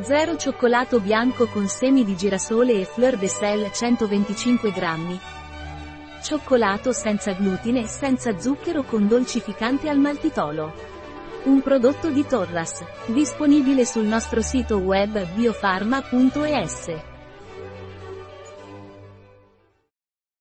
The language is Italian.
0 cioccolato bianco con semi di girasole e fleur de sel 125 grammi. Cioccolato senza glutine e senza zucchero con dolcificante al maltitolo. Un prodotto di Torras, disponibile sul nostro sito web biofarma.es.